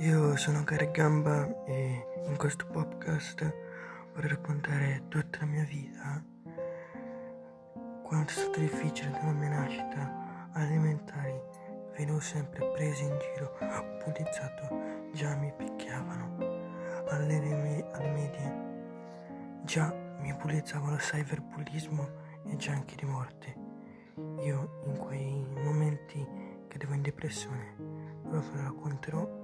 Io sono Gare Gamba e in questo podcast vorrei raccontare tutta la mia vita. Quanto è stato difficile dalla mia nascita alle elementari, venivo sempre preso in giro, bullizzato, già mi picchiavano. Alle, alle medie già mi bullizzavano cyberbullismo e già anche di morte. Io in quei momenti cadevo in depressione, però ve lo racconterò.